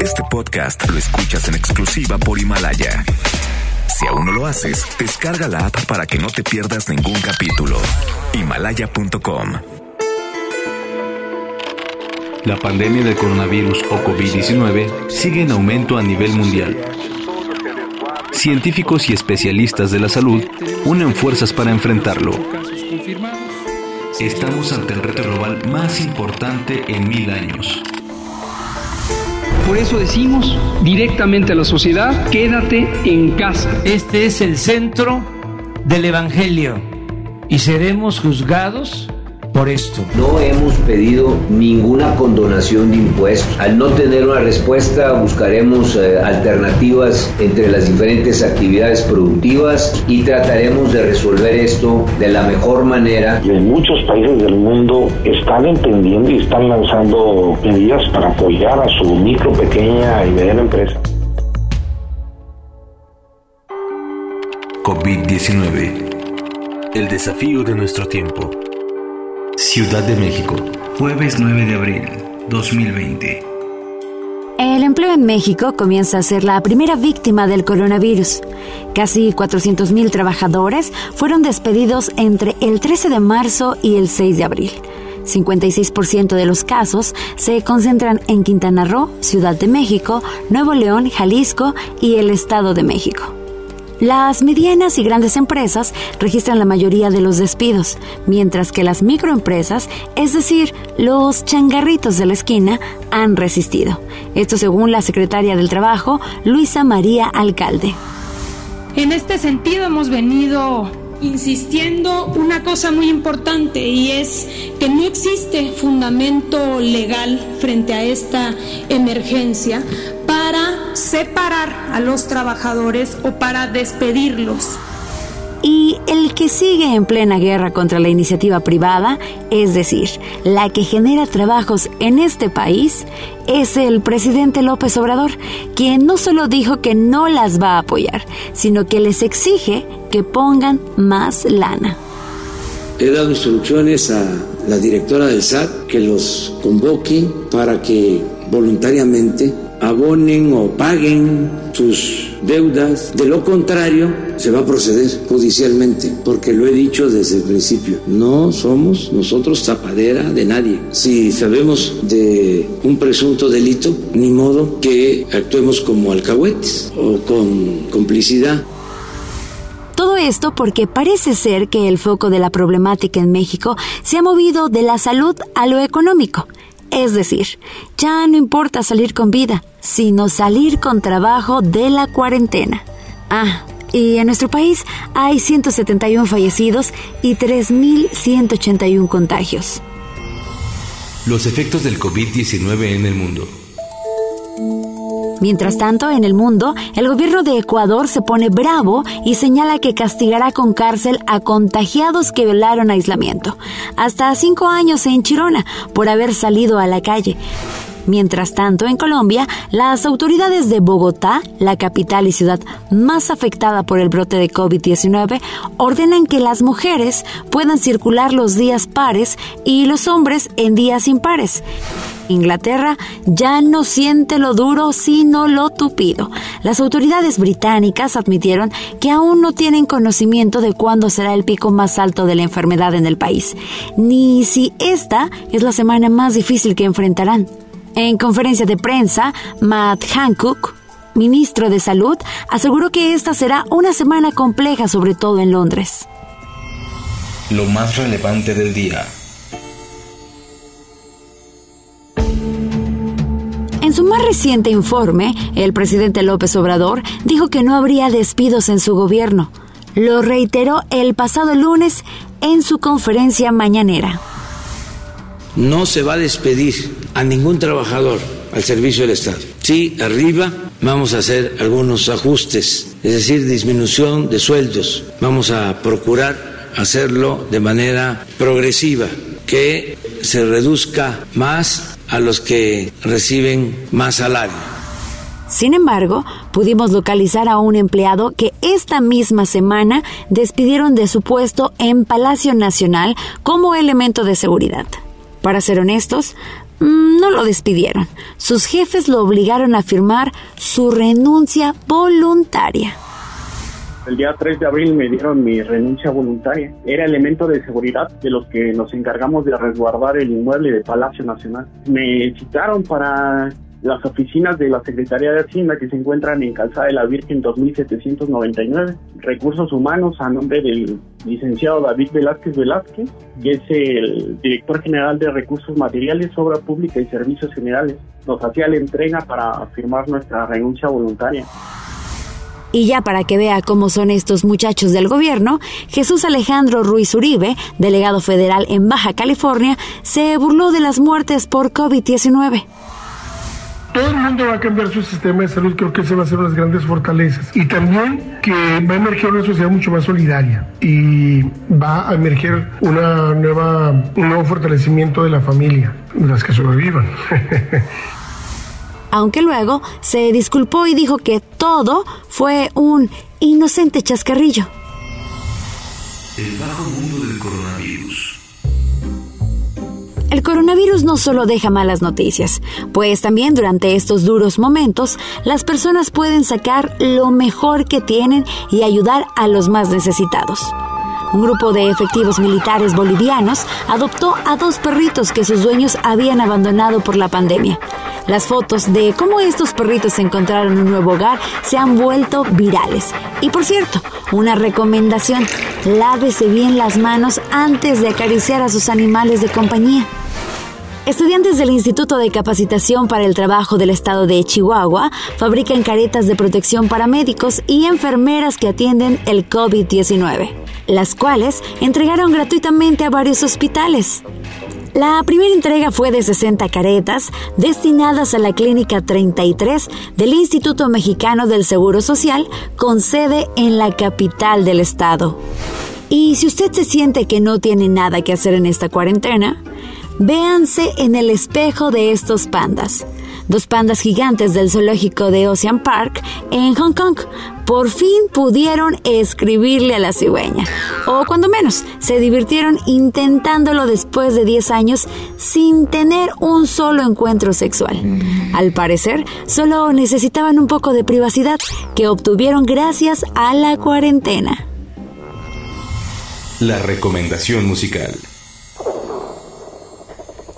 Este podcast lo escuchas en exclusiva por Himalaya. Si aún no lo haces, descarga la app para que no te pierdas ningún capítulo. Himalaya.com. La pandemia del coronavirus o COVID-19 sigue en aumento a nivel mundial. Científicos y especialistas de la salud unen fuerzas para enfrentarlo. Estamos ante el reto global más importante en mil años. Por eso decimos directamente a la sociedad, quédate en casa. Este es el centro del Evangelio y seremos juzgados por esto. No hemos pedido ninguna condonación de impuestos. Al no tener una respuesta, buscaremos eh, alternativas entre las diferentes actividades productivas y trataremos de resolver esto de la mejor manera. Y en muchos países del mundo están entendiendo y están lanzando medidas para apoyar a su micro, pequeña y mediana empresa. COVID-19. El desafío de nuestro tiempo. Ciudad de México. Jueves 9 de abril 2020. El empleo en México comienza a ser la primera víctima del coronavirus. Casi 400.000 trabajadores fueron despedidos entre el 13 de marzo y el 6 de abril. 56% de los casos se concentran en Quintana Roo, Ciudad de México, Nuevo León, Jalisco y el Estado de México. Las medianas y grandes empresas registran la mayoría de los despidos, mientras que las microempresas, es decir, los changarritos de la esquina, han resistido. Esto según la secretaria del Trabajo, Luisa María Alcalde. En este sentido hemos venido insistiendo una cosa muy importante y es que no existe fundamento legal frente a esta emergencia para separar a los trabajadores o para despedirlos. Y el que sigue en plena guerra contra la iniciativa privada, es decir, la que genera trabajos en este país, es el presidente López Obrador, quien no solo dijo que no las va a apoyar, sino que les exige que pongan más lana. He dado instrucciones a la directora del SAT que los convoque para que voluntariamente abonen o paguen sus deudas. De lo contrario, se va a proceder judicialmente, porque lo he dicho desde el principio. No somos nosotros tapadera de nadie. Si sabemos de un presunto delito, ni modo que actuemos como alcahuetes o con complicidad. Todo esto porque parece ser que el foco de la problemática en México se ha movido de la salud a lo económico. Es decir, ya no importa salir con vida, sino salir con trabajo de la cuarentena. Ah, y en nuestro país hay 171 fallecidos y 3.181 contagios. Los efectos del COVID-19 en el mundo. Mientras tanto, en el mundo, el gobierno de Ecuador se pone bravo y señala que castigará con cárcel a contagiados que violaron aislamiento, hasta cinco años en Chirona, por haber salido a la calle. Mientras tanto, en Colombia, las autoridades de Bogotá, la capital y ciudad más afectada por el brote de COVID-19, ordenan que las mujeres puedan circular los días pares y los hombres en días impares. Inglaterra ya no siente lo duro sino lo tupido. Las autoridades británicas admitieron que aún no tienen conocimiento de cuándo será el pico más alto de la enfermedad en el país, ni si esta es la semana más difícil que enfrentarán. En conferencia de prensa, Matt Hancock, ministro de Salud, aseguró que esta será una semana compleja, sobre todo en Londres. Lo más relevante del día. En su más reciente informe, el presidente López Obrador dijo que no habría despidos en su gobierno. Lo reiteró el pasado lunes en su conferencia mañanera. No se va a despedir a ningún trabajador al servicio del Estado. Sí, arriba vamos a hacer algunos ajustes, es decir, disminución de sueldos. Vamos a procurar hacerlo de manera progresiva, que se reduzca más a los que reciben más salario. Sin embargo, pudimos localizar a un empleado que esta misma semana despidieron de su puesto en Palacio Nacional como elemento de seguridad. Para ser honestos, mm, no lo despidieron. Sus jefes lo obligaron a firmar su renuncia voluntaria. El día 3 de abril me dieron mi renuncia voluntaria. Era elemento de seguridad de los que nos encargamos de resguardar el inmueble de Palacio Nacional. Me citaron para las oficinas de la Secretaría de Hacienda que se encuentran en Calzada de la Virgen 2799. Recursos Humanos a nombre del licenciado David Velázquez Velázquez, que es el director general de Recursos Materiales, Obra Pública y Servicios Generales. Nos hacía la entrega para firmar nuestra renuncia voluntaria. Y ya para que vea cómo son estos muchachos del gobierno, Jesús Alejandro Ruiz Uribe, delegado federal en Baja California, se burló de las muertes por COVID-19 todo el mundo va a cambiar su sistema de salud, creo que ese va a ser una de las grandes fortalezas. Y también que va a emerger una sociedad mucho más solidaria y va a emerger una nueva, un nuevo fortalecimiento de la familia, las que sobrevivan. Aunque luego se disculpó y dijo que todo fue un inocente chascarrillo. El bajo mundo del coronavirus. El coronavirus no solo deja malas noticias, pues también durante estos duros momentos las personas pueden sacar lo mejor que tienen y ayudar a los más necesitados. Un grupo de efectivos militares bolivianos adoptó a dos perritos que sus dueños habían abandonado por la pandemia. Las fotos de cómo estos perritos encontraron un nuevo hogar se han vuelto virales. Y por cierto, una recomendación, lávese bien las manos antes de acariciar a sus animales de compañía. Estudiantes del Instituto de Capacitación para el Trabajo del Estado de Chihuahua fabrican caretas de protección para médicos y enfermeras que atienden el COVID-19, las cuales entregaron gratuitamente a varios hospitales. La primera entrega fue de 60 caretas destinadas a la Clínica 33 del Instituto Mexicano del Seguro Social con sede en la capital del estado. Y si usted se siente que no tiene nada que hacer en esta cuarentena, Véanse en el espejo de estos pandas. Dos pandas gigantes del zoológico de Ocean Park en Hong Kong por fin pudieron escribirle a la cigüeña. O cuando menos, se divirtieron intentándolo después de 10 años sin tener un solo encuentro sexual. Al parecer, solo necesitaban un poco de privacidad que obtuvieron gracias a la cuarentena. La recomendación musical.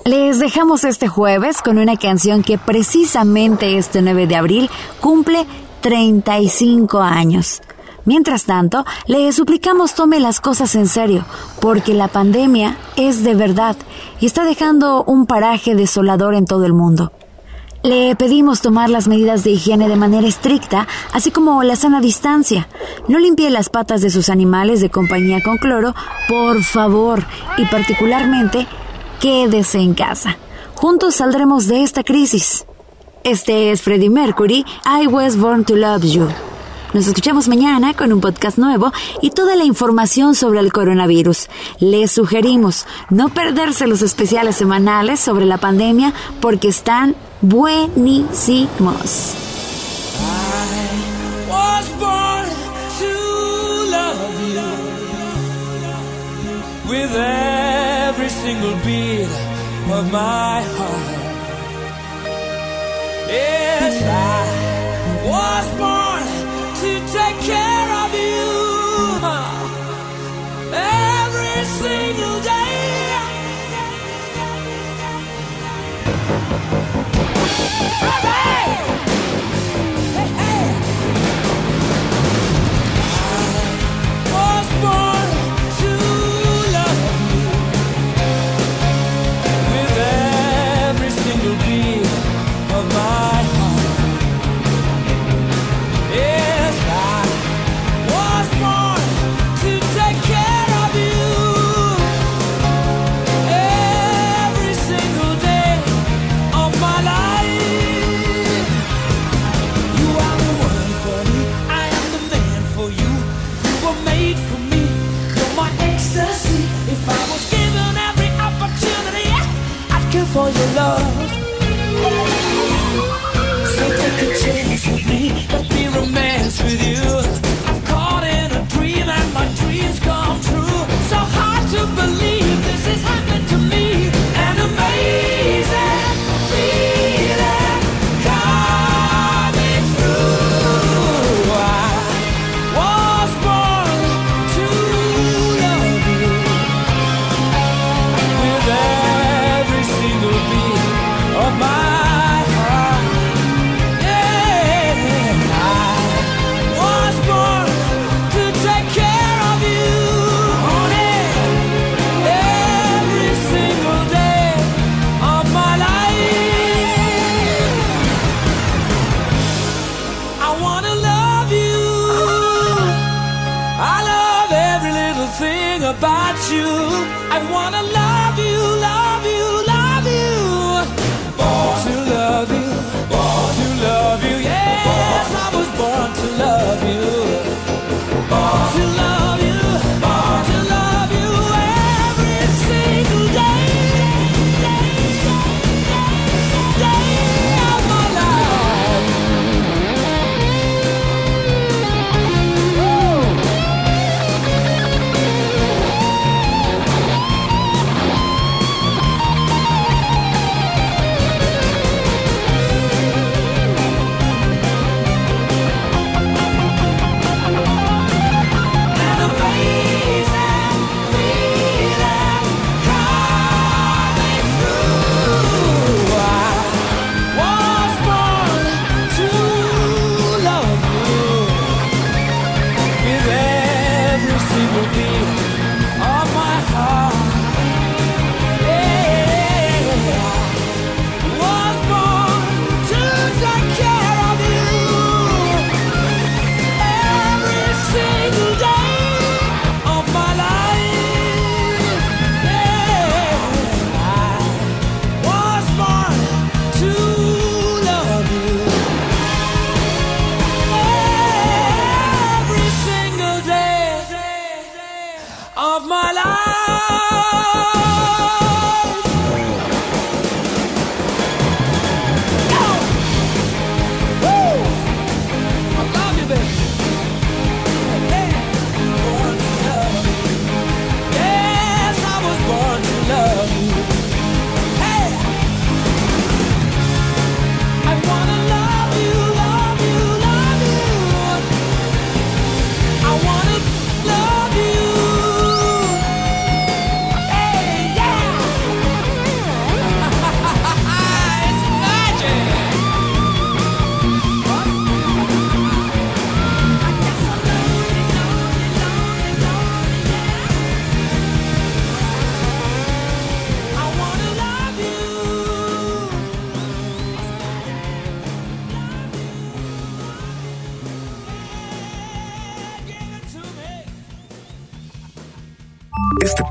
Les dejamos este jueves con una canción que precisamente este 9 de abril cumple 35 años. Mientras tanto, le suplicamos tome las cosas en serio, porque la pandemia es de verdad y está dejando un paraje desolador en todo el mundo. Le pedimos tomar las medidas de higiene de manera estricta, así como la sana distancia. No limpie las patas de sus animales de compañía con cloro, por favor, y particularmente quédese en casa. Juntos saldremos de esta crisis. Este es Freddie Mercury, I Was Born to Love You. Nos escuchamos mañana con un podcast nuevo y toda la información sobre el coronavirus. Les sugerimos no perderse los especiales semanales sobre la pandemia porque están buenísimos. every single beat of my heart. Yes, I was born to take care of you every single day. Hey, were made for me. You're my ecstasy. If I was given every opportunity, I'd kill for your love. So take a chance with me. my life.